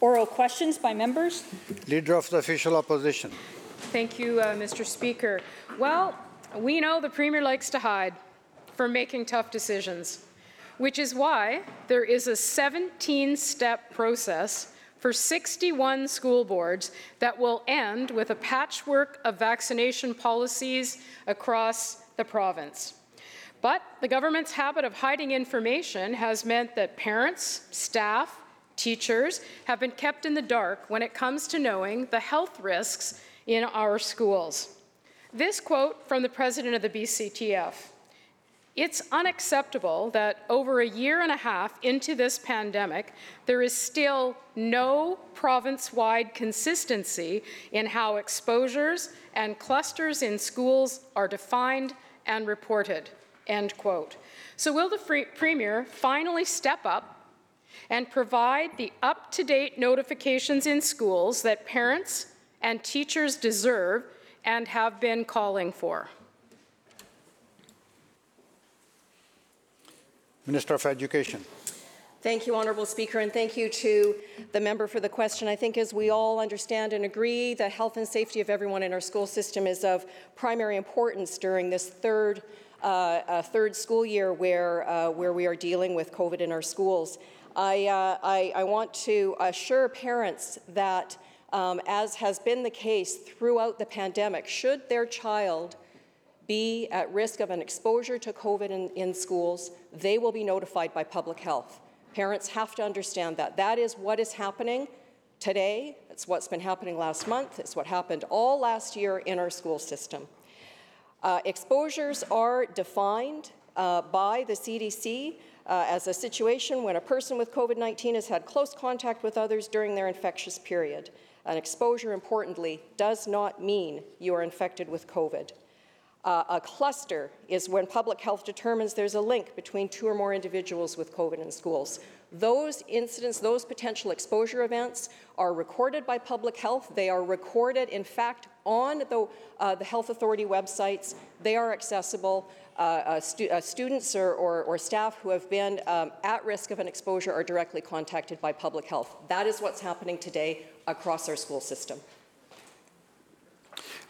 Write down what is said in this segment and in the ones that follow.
Oral questions by members. Leader of the Official Opposition. Thank you, uh, Mr. Speaker. Well, we know the Premier likes to hide from making tough decisions, which is why there is a 17-step process for 61 school boards that will end with a patchwork of vaccination policies across the province. But the government's habit of hiding information has meant that parents, staff, teachers have been kept in the dark when it comes to knowing the health risks in our schools. This quote from the president of the BCTF. It's unacceptable that over a year and a half into this pandemic, there is still no province-wide consistency in how exposures and clusters in schools are defined and reported, end quote. So will the Premier finally step up and provide the up-to-date notifications in schools that parents and teachers deserve and have been calling for. Minister of Education. Thank you, Honourable Speaker, and thank you to the member for the question. I think as we all understand and agree, the health and safety of everyone in our school system is of primary importance during this third, uh, uh, third school year where, uh, where we are dealing with COVID in our schools. I, uh, I, I want to assure parents that, um, as has been the case throughout the pandemic, should their child be at risk of an exposure to COVID in, in schools, they will be notified by public health. Parents have to understand that. That is what is happening today. It's what's been happening last month. It's what happened all last year in our school system. Uh, exposures are defined uh, by the CDC uh, as a situation when a person with COVID-19 has had close contact with others during their infectious period. An exposure, importantly, does not mean you are infected with COVID. Uh, a cluster is when public health determines there's a link between two or more individuals with COVID in schools. Those incidents, those potential exposure events are recorded by public health. They are recorded, in fact, on the, uh, the health authority websites. They are accessible. Uh, uh, stu uh, students or, or, or, staff who have been um, at risk of an exposure are directly contacted by public health. That is what's happening today across our school system.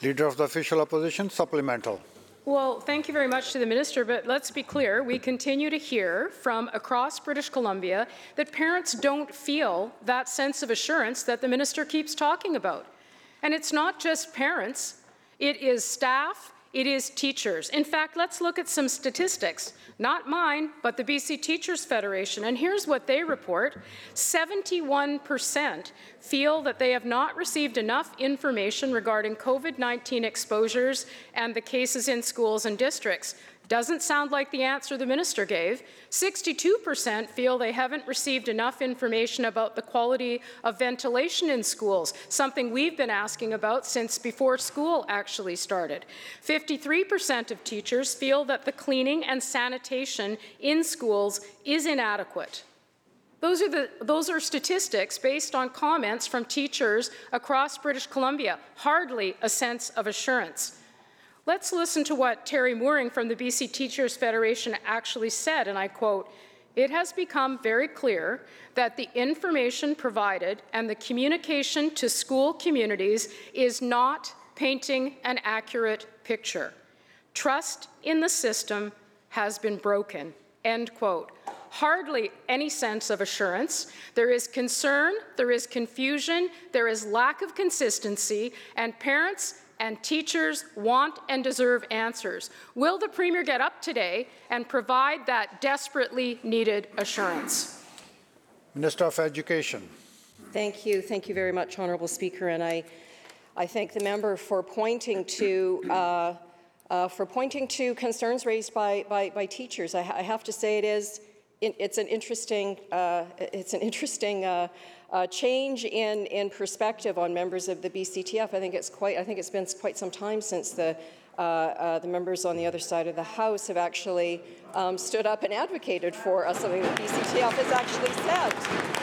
Leader of the Official Opposition, supplemental. Well, thank you very much to the minister, but let's be clear. We continue to hear from across British Columbia that parents don't feel that sense of assurance that the minister keeps talking about. And it's not just parents, it is staff, it is teachers. In fact, let's look at some statistics. Not mine, but the BC Teachers Federation. And here's what they report. 71% feel that they have not received enough information regarding COVID-19 exposures and the cases in schools and districts. Doesn't sound like the answer the minister gave. 62% feel they haven't received enough information about the quality of ventilation in schools, something we've been asking about since before school actually started. 53% of teachers feel that the cleaning and sanitation in schools is inadequate. Those are, the, those are statistics based on comments from teachers across British Columbia, hardly a sense of assurance. Let's listen to what Teri Mooring from the BC Teachers Federation actually said, and I quote, it has become very clear that the information provided and the communication to school communities is not painting an accurate picture. Trust in the system has been broken, end quote. Hardly any sense of assurance. There is concern, there is confusion, there is lack of consistency, and parents and teachers want and deserve answers. Will the Premier get up today and provide that desperately needed assurance? Minister of Education. Thank you. Thank you very much, Honourable Speaker. And I, I thank the member for pointing to uh, uh, for pointing to concerns raised by, by, by teachers. I, I, have to say it is it's an interesting uh, it's an interesting uh, change in, in perspective on members of the BCTF. I think it's quite, I think it's been quite some time since the, uh, uh, the members on the other side of the House have actually um, stood up and advocated for uh, something the BCTF has actually said.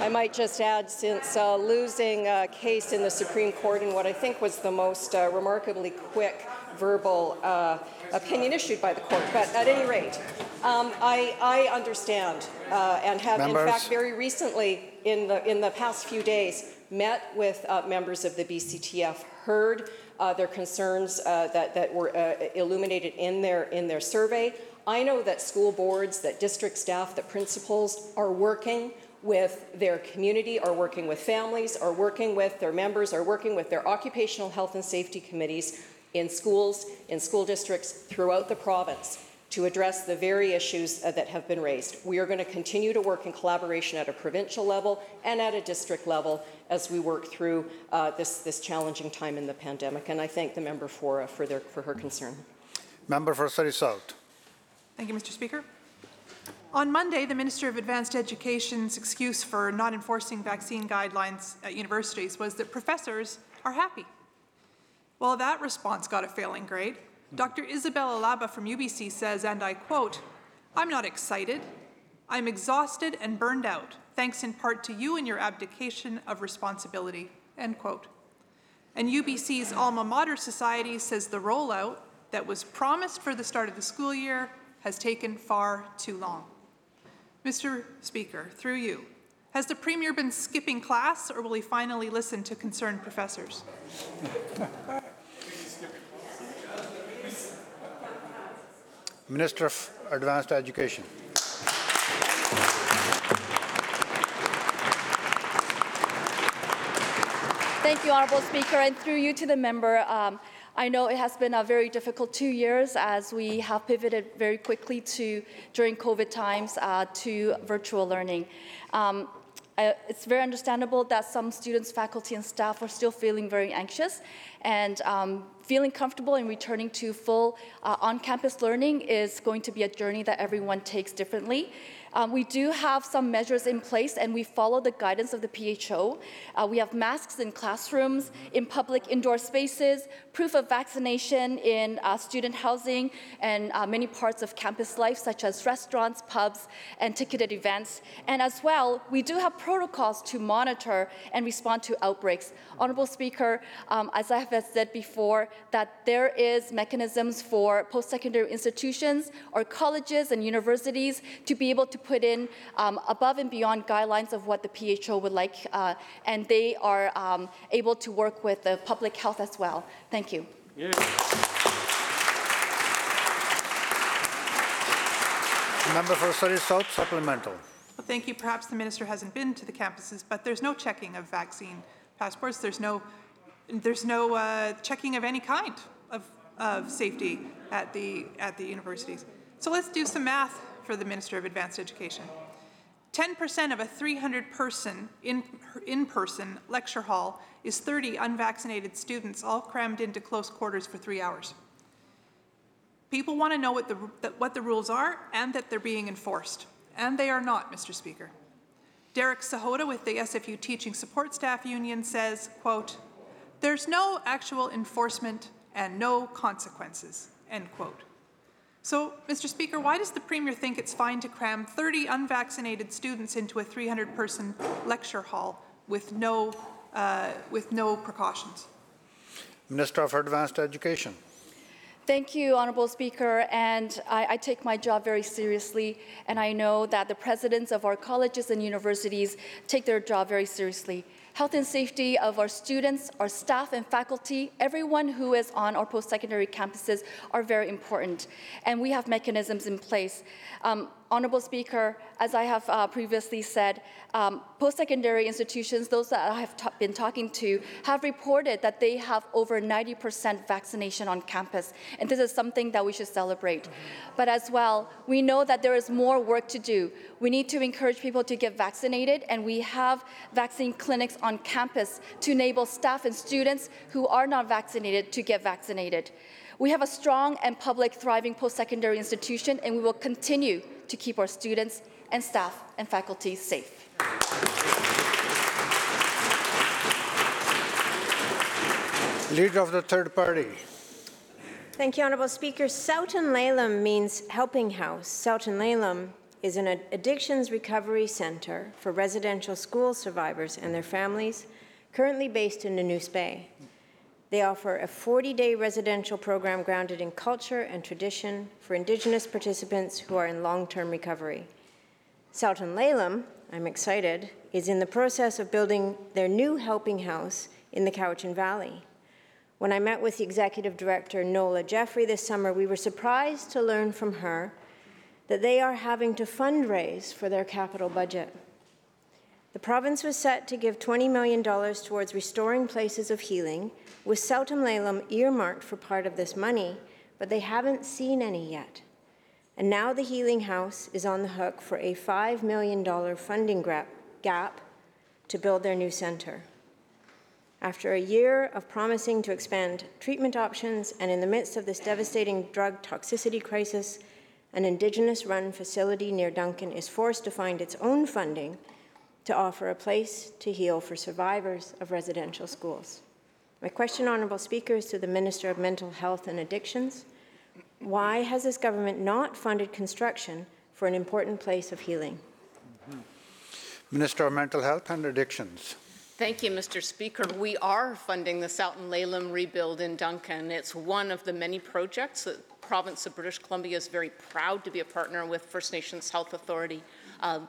I might just add, since uh, losing a case in the Supreme Court in what I think was the most uh, remarkably quick verbal uh, opinion issued by the court. But at any rate, um, I, I understand uh, and have, in fact, very recently, in the, in the past few days, met with uh, members of the BCTF, heard uh, their concerns uh, that, that were uh, illuminated in their, in their survey. I know that school boards, that district staff, that principals are working with their community, are working with families, are working with their members, are working with their occupational health and safety committees in schools, in school districts throughout the province to address the very issues uh, that have been raised. We are going to continue to work in collaboration at a provincial level and at a district level as we work through uh, this, this challenging time in the pandemic. And I thank the member for, uh, for, their, for her concern. Member for Surrey South. Thank you, Mr. Speaker. On Monday, the Minister of Advanced Education's excuse for not enforcing vaccine guidelines at universities was that professors are happy. Well, that response got a failing grade. Dr. Isabel Alaba from UBC says, and I quote, I'm not excited. I'm exhausted and burned out, thanks in part to you and your abdication of responsibility, end quote. And UBC's Alma Mater Society says the rollout that was promised for the start of the school year has taken far too long. Mr. Speaker, through you, has the Premier been skipping class or will he finally listen to concerned professors? Minister of Advanced Education. Thank you, Honorable Speaker, and through you to the member. Um, I know it has been a very difficult two years as we have pivoted very quickly to, during COVID times, uh, to virtual learning. Um, it's very understandable that some students, faculty, and staff are still feeling very anxious, and um, feeling comfortable in returning to full uh, on-campus learning is going to be a journey that everyone takes differently. Um, we do have some measures in place, and we follow the guidance of the PHO. Uh, we have masks in classrooms, in public indoor spaces, proof of vaccination in uh, student housing, and uh, many parts of campus life, such as restaurants, pubs, and ticketed events. And as well, we do have protocols to monitor and respond to outbreaks. Honorable Speaker, um, as I have said before, that there is mechanisms for post-secondary institutions or colleges and universities to be able to put in um, above and beyond guidelines of what the PHO would like, uh, and they are um, able to work with the public health as well. Thank you. Member for Surrey South supplemental. Well, thank you. Perhaps the minister hasn't been to the campuses, but there's no checking of vaccine passports. There's no, there's no uh, checking of any kind of, of safety at the, at the universities. So let's do some math for the Minister of Advanced Education. 10% of a 300-person in, in-person lecture hall is 30 unvaccinated students all crammed into close quarters for three hours. People want to know what the, what the rules are and that they're being enforced. And they are not, Mr. Speaker. Derek Sahota with the SFU Teaching Support Staff Union says, quote, "There's no actual enforcement and no consequences," end quote. So, Mr. Speaker, why does the Premier think it's fine to cram 30 unvaccinated students into a 300-person lecture hall with no, uh, with no precautions? Minister of Advanced Education. Thank you, Honorable Speaker, and I, I, take my job very seriously, and I know that the presidents of our colleges and universities take their job very seriously. Health and safety of our students, our staff and faculty, everyone who is on our post-secondary campuses are very important, and we have mechanisms in place. Um, Honorable Speaker, as I have uh, previously said, um, post-secondary institutions, those that I have been talking to, have reported that they have over 90% vaccination on campus, and this is something that we should celebrate. Mm -hmm. But as well, we know that there is more work to do. We need to encourage people to get vaccinated, and we have vaccine clinics on campus to enable staff and students who are not vaccinated to get vaccinated. We have a strong and public thriving post-secondary institution, and we will continue to keep our students and staff and faculty safe. Leader of the third party. Thank you, Honourable Speaker. Tsow-Tun Le Lum means helping house. Tsow-Tun Le Lum is an addictions recovery centre for residential school survivors and their families, currently based in Nanoose Bay. They offer a 40-day residential program grounded in culture and tradition for Indigenous participants who are in long-term recovery. Tsow-Tun Le Lum, I'm excited, is in the process of building their new helping house in the Cowichan Valley. When I met with the executive director, Nola Jeffrey, this summer, we were surprised to learn from her that they are having to fundraise for their capital budget. The province was set to give $20 million towards restoring places of healing, with Tsow-Tun Le Lum earmarked for part of this money, but they haven't seen any yet. And now the Healing House is on the hook for a $5 million funding gap to build their new centre. After a year of promising to expand treatment options and in the midst of this devastating drug toxicity crisis, an Indigenous run facility near Duncan is forced to find its own funding to offer a place to heal for survivors of residential schools. My question, Honourable Speaker, is to the Minister of Mental Health and Addictions. Why has this government not funded construction for an important place of healing? Minister of Mental Health and Addictions. Thank you, Mr. Speaker. We are funding the Tsow-Tun Le Lum rebuild in Duncan. It's one of the many projects that the province of British Columbia is very proud to be a partner with First Nations Health Authority. Uh,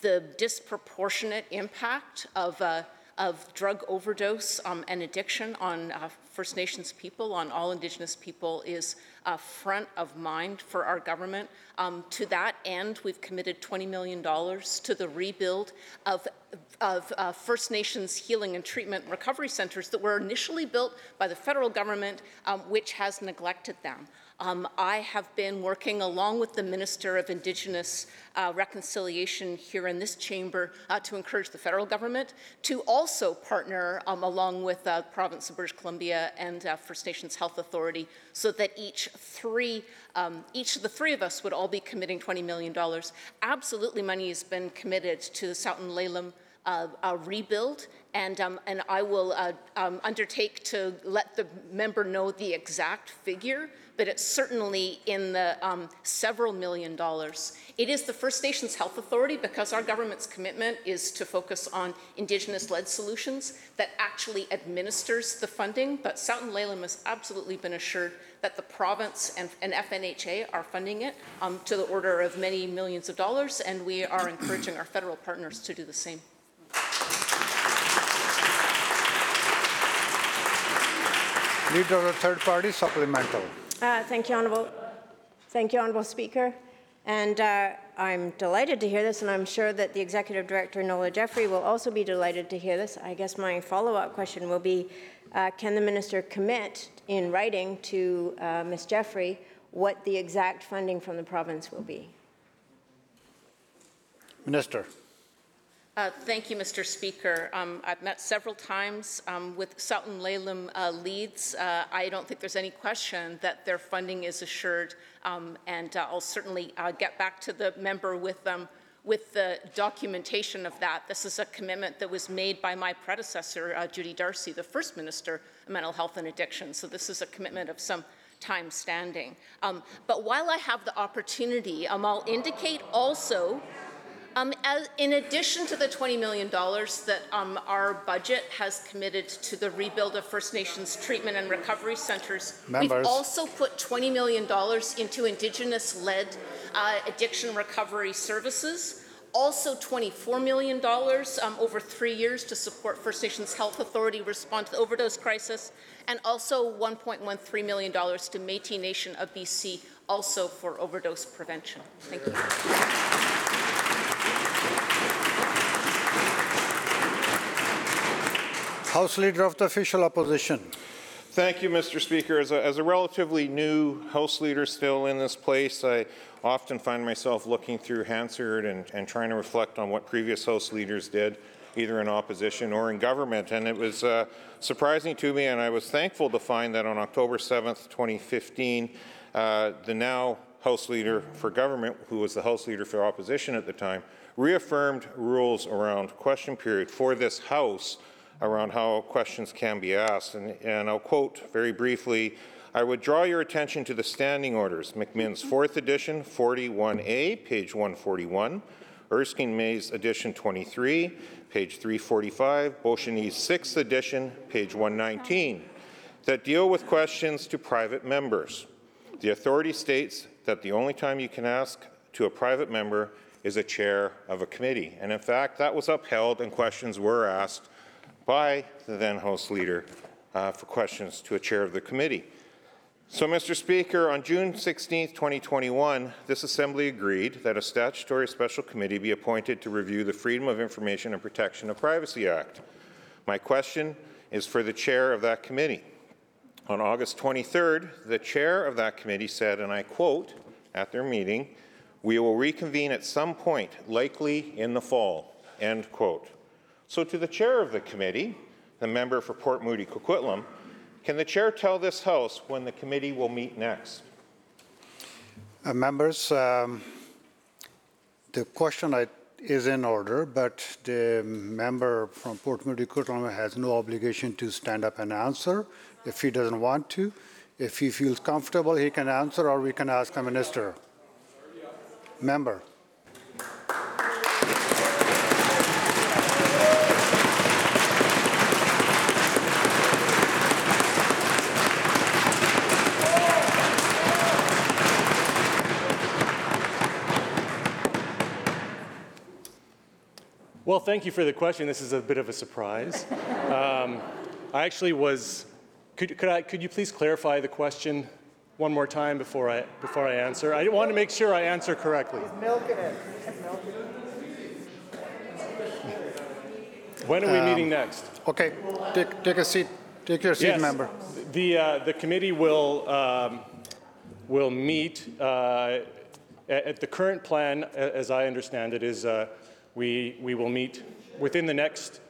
the disproportionate impact of uh, of drug overdose um, and addiction on uh, First Nations people, on all Indigenous people, is uh, front of mind for our government. Um, to that end, we've committed $20 million to the rebuild of, of uh, First Nations healing and treatment recovery centers that were initially built by the federal government, um, which has neglected them. Um, I have been working along with the Minister of Indigenous uh, Reconciliation here in this chamber uh, to encourage the federal government to also partner um, along with the uh, province of British Columbia and uh, First Nations Health Authority so that each three, um, each of the three of us would all be committing $20 million. Absolutely money has been committed to the Tsow-Tun Le Lum uh, rebuild, and, um, and I will uh, um, undertake to let the member know the exact figure but it's certainly in the um, several million dollars. It is the First Nations Health Authority, because our government's commitment is to focus on Indigenous-led solutions, that actually administers the funding, but Tsow-Tun Le Lum has absolutely been assured that the province and, and FNHA are funding it um, to the order of many millions of dollars, and we are encouraging our federal partners to do the same. Leader of the Third Party Supplemental. Uh, thank you, Honourable. Thank you, Honourable Speaker. And uh, I'm delighted to hear this, and I'm sure that the Executive Director, Nola Jeffrey, will also be delighted to hear this. I guess my follow-up question will be, uh, can the Minister commit in writing to uh, Ms. Jeffrey what the exact funding from the province will be? Minister. Uh, thank you, Mr. Speaker. Um, I've met several times um, with Tsow-Tun Le Lum uh, leads. Uh, I don't think there's any question that their funding is assured, um, and uh, I'll certainly uh, get back to the member with them with the documentation of that. This is a commitment that was made by my predecessor, uh, Judy Darcy, the first Minister of Mental Health and Addiction. So this is a commitment of some time standing. Um, but while I have the opportunity, um, I'll indicate also um, as, in addition to the $20 million that um, our budget has committed to the rebuild of First Nations treatment and recovery centers, Members. we've also put $20 million into Indigenous-led uh, addiction recovery services. Also $24 million um, over three years to support First Nations Health Authority respond to the overdose crisis, and also $1.13 million to Métis Nation of BC, also for overdose prevention. Thank you. House Leader of the Official Opposition. Thank you, Mr. Speaker. As a, as a, relatively new House Leader still in this place, I often find myself looking through Hansard and, and trying to reflect on what previous House Leaders did, either in opposition or in government. And it was uh, surprising to me, and I was thankful to find that on October 7th, 2015, uh, the now House Leader for Government, who was the House Leader for Opposition at the time, reaffirmed rules around question period for this House around how questions can be asked. And, and I'll quote very briefly, I would draw your attention to the standing orders, MacMinn's fourth edition, 41A, page 141, Erskine May's edition 23, page 345, Beauchesne's sixth edition, page 119. that deal with questions to private members. The authority states that the only time you can ask to a private member is a chair of a committee. And in fact, that was upheld and questions were asked by the then House Leader uh, for questions to a chair of the committee. So, Mr. Speaker, on June 16, 2021, this Assembly agreed that a statutory special committee be appointed to review the Freedom of Information and Protection of Privacy Act. My question is for the chair of that committee. On August 23rd, the chair of that committee said, and I quote, at their meeting, we will reconvene at some point, likely in the fall, end quote. So to the chair of the committee, the member for Port Moody Coquitlam, can the chair tell this House when the committee will meet next? Uh, Members, um, the question I- is in order, but the member from Port Moody Coquitlam has no obligation to stand up and answer if he doesn't want to. If he feels comfortable, he can answer, or we can ask the minister. Member. Well, thank you for the question. This is a bit of a surprise. Um, I actually was. Could, could, I, could you please clarify the question one more time before I, before I answer? I want to make sure I answer correctly. When are we meeting next? Okay, take, take a seat. Take your seat, Yes. member. The, uh, the committee will, um, will meet, uh, at, at the current plan, as I understand it, is uh, we, we will meet within the next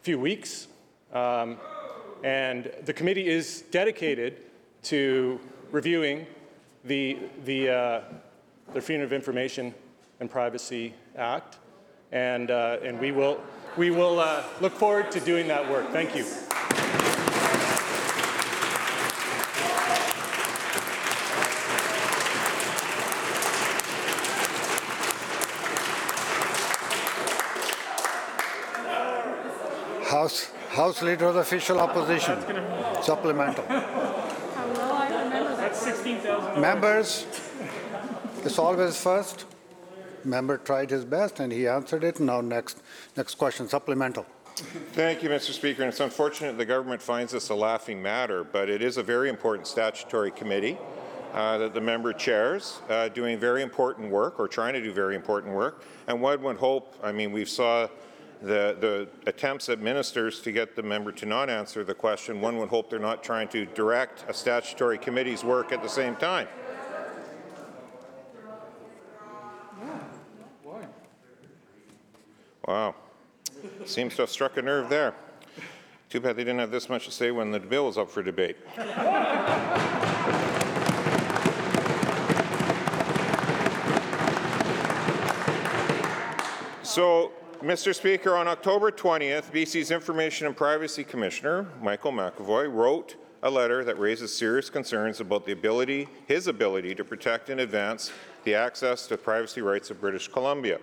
few weeks. Um, and the committee is dedicated to reviewing the, the, uh, the Freedom of Information and Privacy Act. And, uh, and we will, we will uh, look forward to doing that work. Thank you. House, House Leader of the Official Opposition. Supplemental. That's 16,000. Members, it's always first. Member tried his best and he answered it. Now next, next question, supplemental. Thank you, Mr. Speaker. And it's unfortunate the government finds this a laughing matter, but it is a very important statutory committee uh, that the member chairs, uh, doing very important work or trying to do very important work. And one would hope, I mean, we saw the, the attempts at ministers to get the member to not answer the question. One would hope they're not trying to direct a statutory committee's work at the same time. Wow. Seems to have struck a nerve there. Too bad they didn't have this much to say when the bill was up for debate. So, Mr. Speaker, on October 20th, BC's Information and Privacy Commissioner, Michael McEvoy, wrote a letter that raises serious concerns about the ability, his ability to protect and advance the access to privacy rights of British Columbia.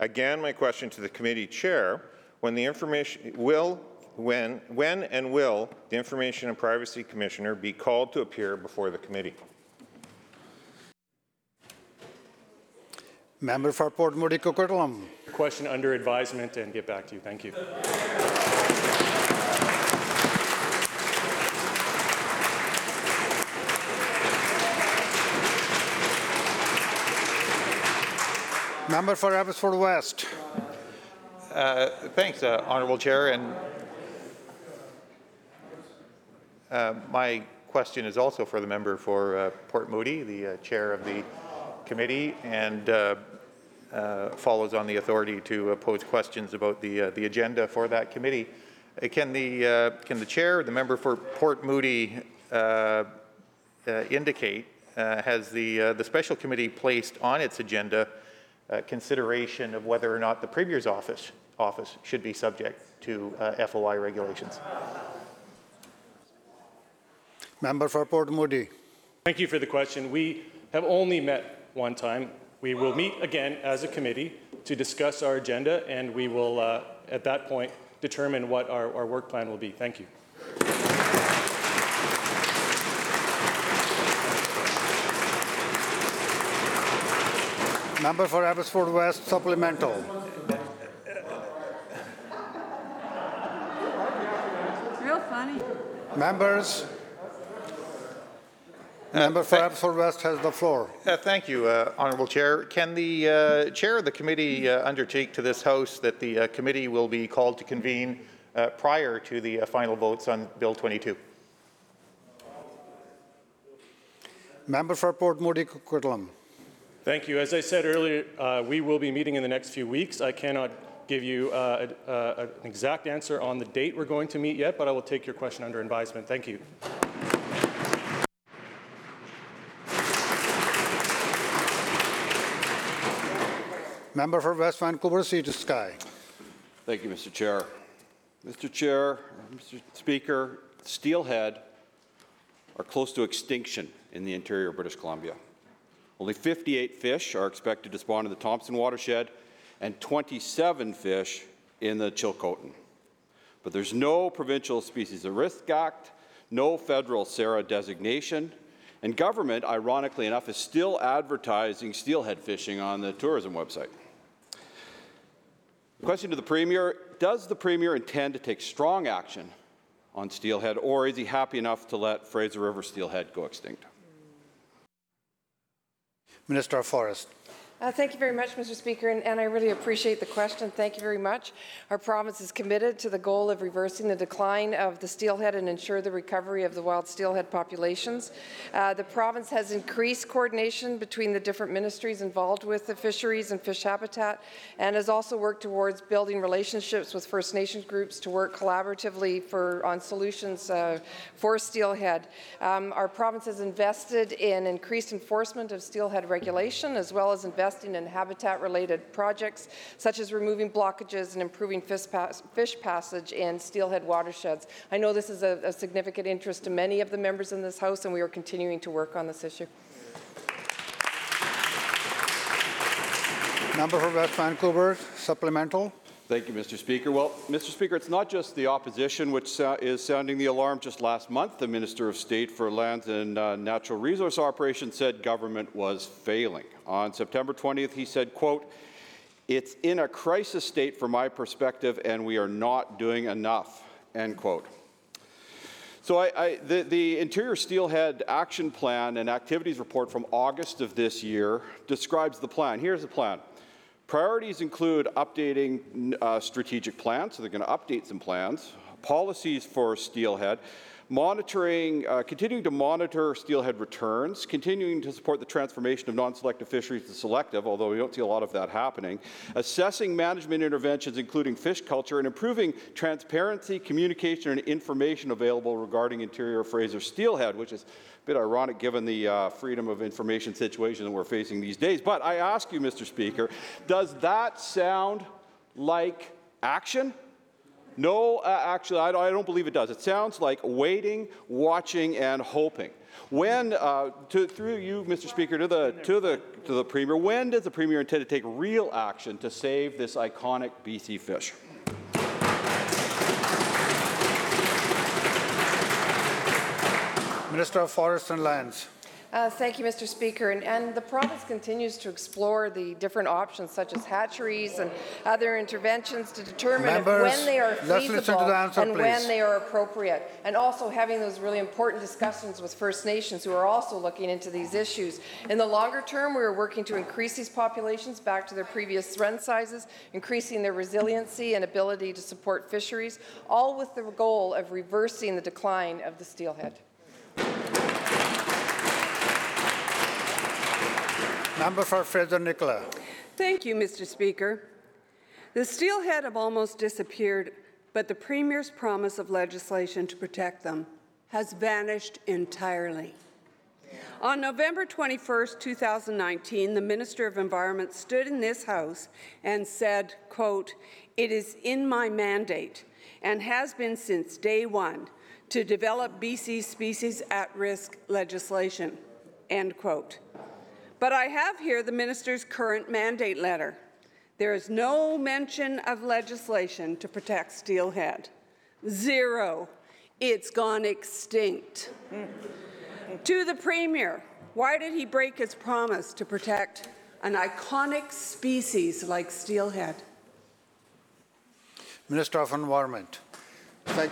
Again, my question to the committee chair, when the information will when when and will the Information and Privacy Commissioner be called to appear before the committee? Member for Port Moody. Question under advisement and get back to you. Thank you. Member for Abbotsford West. Uh, Thanks, uh, Honorable Chair. And uh, my question is also for the member for uh, Port Moody, the uh, chair of the committee, and uh, follows on the authority to uh, pose questions about the uh, the agenda for that committee. Uh, Can the uh, can the chair, the member for Port Moody, uh, uh, indicate uh, has the uh, the special committee placed on its agenda uh, consideration of whether or not the Premier's office office should be subject to uh, FOI regulations? Member for Port Moody. Thank you for the question. We have only met one time. We will meet again as a committee to discuss our agenda, and we will, uh, at that point, determine what our, our work plan will be. Thank you. Member for Abbotsford West supplemental. Real funny. Members, member for Abbotsford West has the floor. Uh, Thank you, uh, Honourable Chair. Can the uh, Chair of the committee uh, undertake to this House that the uh, committee will be called to convene uh, prior to the uh, final votes on Bill 22? Member for Port Moody Coquitlam. Thank you. As I said earlier, uh, we will be meeting in the next few weeks. I cannot give you uh, a, a, an exact answer on the date we're going to meet yet, but I will take your question under advisement. Thank you. Member for West Vancouver, to Sky. Thank you, Mr. Chair. Mr. Chair, Mr. Speaker, steelhead are close to extinction in the interior of British Columbia. Only 58 fish are expected to spawn in the Thompson watershed and 27 fish in the Chilcotin. But there's no provincial species at risk act, no federal SARA designation, and government, ironically enough, is still advertising steelhead fishing on the tourism website. Question to the Premier Does the Premier intend to take strong action on steelhead, or is he happy enough to let Fraser River steelhead go extinct? Minister of Forest. Uh, Thank you very much, Mr. Speaker, and- and I really appreciate the question. Thank you very much. Our province is committed to the goal of reversing the decline of the steelhead and ensure the recovery of the wild steelhead populations. Uh, The province has increased coordination between the different ministries involved with the fisheries and fish habitat, and has also worked towards building relationships with First Nations groups to work collaboratively for, on solutions uh, for steelhead. Um, Our province has invested in increased enforcement of steelhead regulation, as well as investing in habitat-related projects, such as removing blockages and improving fish, pass- fish passage in steelhead watersheds. I know this is a, a significant interest to many of the members in this House, and we are continuing to work on this issue. Member for West Vancouver supplemental. Thank you, Mr. Speaker. Well, Mr. Speaker, it's not just the opposition which is sounding the alarm. Just last month, the Minister of State for Lands and uh, Natural Resource Operations said government was failing. On September 20th, he said, quote, it's in a crisis state from my perspective, and we are not doing enough, end quote. So I, I, the, the Interior Steelhead Action Plan and Activities Report from August of this year describes the plan. Here's the plan. Priorities include updating uh, strategic plans, so they're going to update some plans, policies for steelhead, monitoring, uh, continuing to monitor steelhead returns, continuing to support the transformation of non-selective fisheries to selective, although we don't see a lot of that happening, assessing management interventions, including fish culture, and improving transparency, communication, and information available regarding interior Fraser steelhead, which is a bit ironic given the uh, freedom of information situation that we're facing these days. But I ask you, Mr. Speaker, does that sound like action? No, uh, actually, I don't, I don't believe it does. It sounds like waiting, watching, and hoping. When, uh, to, through you, Mr. Speaker, to the, to, the, to the Premier, when does the Premier intend to take real action to save this iconic BC fish? Minister of Forests and Lands. Uh, Thank you, Mr. Speaker. And, and the province continues to explore the different options, such as hatcheries and other interventions, to determine if Members, when they are let's listen to feasible the answer, and when please. they are appropriate. And also having those really important discussions with First Nations, who are also looking into these issues. In the longer term, we are working to increase these populations back to their previous run sizes, increasing their resiliency and ability to support fisheries, all with the goal of reversing the decline of the steelhead. Member for Fraser Nicola. Thank you, Mr. Speaker. The steelhead have almost disappeared, but the Premier's promise of legislation to protect them has vanished entirely. On November 21, 2019, the Minister of Environment stood in this House and said, quote, "It is in my mandate and has been since day one to develop BC species at risk legislation." End quote. But I have here the minister's current mandate letter. There is no mention of legislation to protect steelhead. Zero It's gone extinct. to the Premier, why did he break his promise to protect an iconic species like steelhead? Minister of Environment. Thank,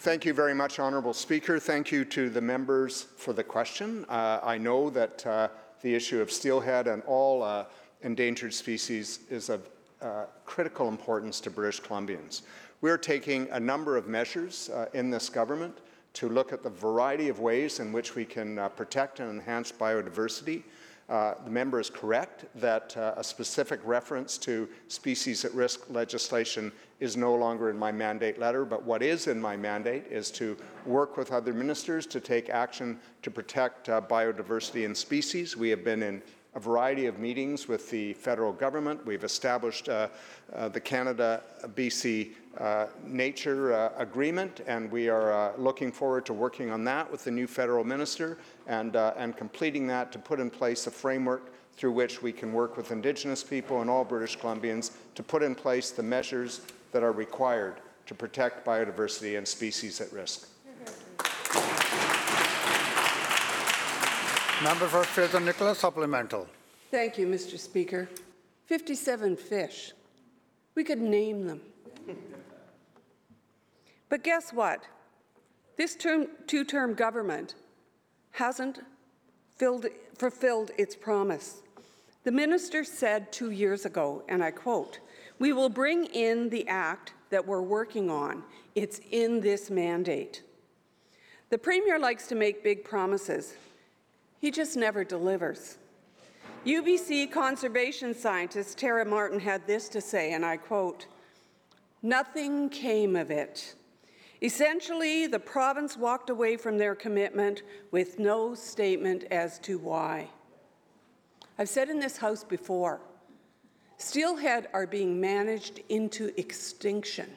Thank you very much, Honourable Speaker. Thank you to the members for the question. Uh, I know that uh, the issue of steelhead and all uh, endangered species is of uh, critical importance to British Columbians. We're taking a number of measures uh, in this government to look at the variety of ways in which we can uh, protect and enhance biodiversity. Uh, the member is correct that uh, a specific reference to species at risk legislation is no longer in my mandate letter, but what is in my mandate is to work with other ministers to take action to protect uh, biodiversity and species. We have been in a variety of meetings with the federal government. We've established uh, uh, the Canada-BC uh, Nature uh, Agreement, and we are uh, looking forward to working on that with the new federal minister and, uh, and completing that to put in place a framework through which we can work with Indigenous people and all British Columbians to put in place the measures that are required to protect biodiversity and species at risk. Member for Fraser Nicholas, supplemental. Thank you, Mr. Speaker. 57 fish. We could name them. But guess what? This term, two-term government hasn't filled, fulfilled its promise. The minister said two years ago, and I quote, "We will bring in the act that we're working on. It's in this mandate." The premier likes to make big promises. He just never delivers. UBC conservation scientist Tara Martin had this to say, and I quote, Nothing came of it. Essentially, the province walked away from their commitment with no statement as to why. I've said in this House before, steelhead are being managed into extinction.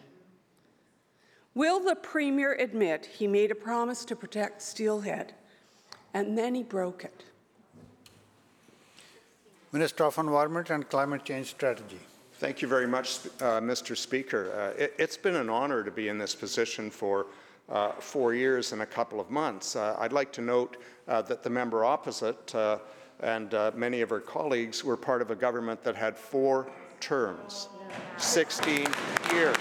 Will the Premier admit he made a promise to protect steelhead and then he broke it? Minister of Environment and Climate Change Strategy. Thank you very much, uh, Mr. Speaker. Uh, it, has been an honor to be in this position for uh, four years and a couple of months. Uh, I'd like to note uh, that the member opposite uh, and many of her colleagues were part of a government that had four terms, 16 years.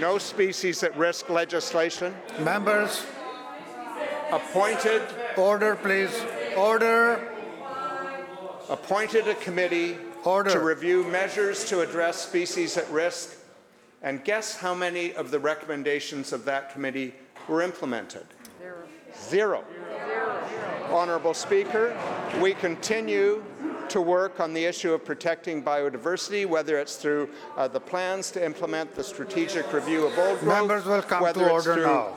No species at risk legislation. Members, appointed. Order, please. Order. Appointed a committee Order. to review measures to address species at risk. And guess how many of the recommendations of that committee were implemented? Zero. Zero. Honorable Speaker, we continue to work on the issue of protecting biodiversity, whether it's through uh, the plans to implement the strategic review of old growth, Members will come to order through now.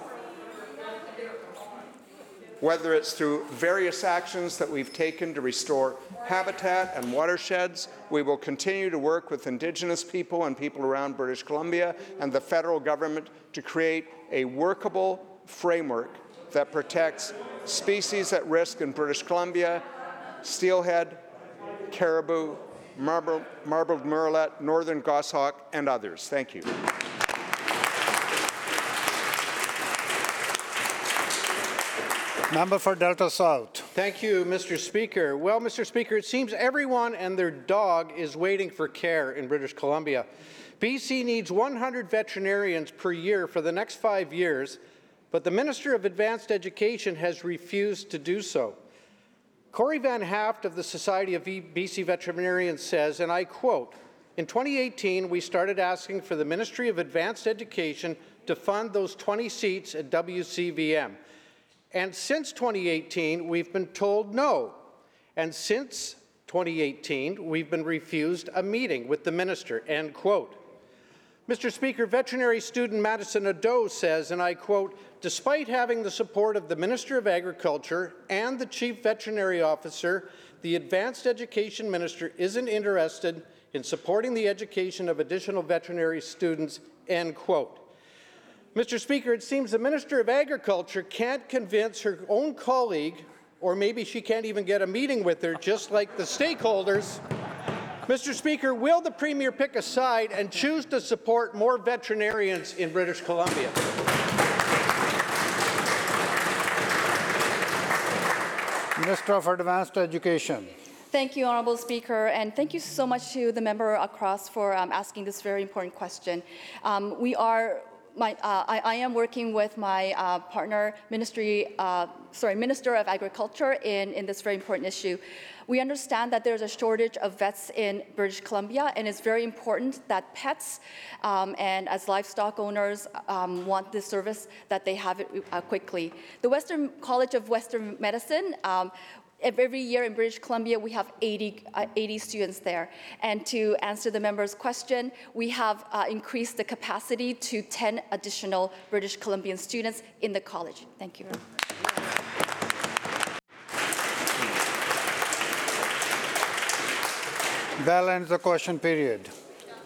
whether it's through various actions that we've taken to restore habitat and watersheds. We will continue to work with Indigenous people and people around British Columbia and the federal government to create a workable framework that protects species at risk in British Columbia, steelhead, caribou, marbled, marbled murrelet, northern goshawk, and others. Thank you. Member for Delta South. Thank you, Mr. Speaker. Well, Mr. Speaker, it seems everyone and their dog is waiting for care in British Columbia. BC needs 100 veterinarians per year for the next five years, but the Minister of Advanced Education has refused to do so. Corey Van't Haaff of the Society of BC Veterinarians says, and I quote, in 2018, we started asking for the Ministry of Advanced Education to fund those 20 seats at WCVM. And since 2018, we've been told no. And since 2018, we've been refused a meeting with the minister, end quote. Mr. Speaker, veterinary student Madison Ado says, and I quote, despite having the support of the Minister of Agriculture and the Chief Veterinary Officer, the Advanced Education Minister isn't interested in supporting the education of additional veterinary students, end quote. Mr. Speaker, it seems the Minister of Agriculture can't convince her own colleague, or maybe she can't even get a meeting with her, just like the stakeholders. Mr. Speaker, will the Premier pick a side and choose to support more veterinarians in British Columbia? Minister of Advanced Education. Thank you, Honorable Speaker, and thank you so much to the member across for um, asking this very important question. Um, we are. My, uh, I, I am working with my uh, partner, Ministry, uh, sorry, Minister of Agriculture, in, in this very important issue. We understand that there's a shortage of vets in British Columbia, and it's very important that pets um, and as livestock owners um, want this service that they have it uh, quickly. The Western College of Western Medicine um, Every year in British Columbia, we have 80, uh, 80 students there. And to answer the member's question, we have uh, increased the capacity to 10 additional British Columbian students in the college. Thank you. That ends the question period.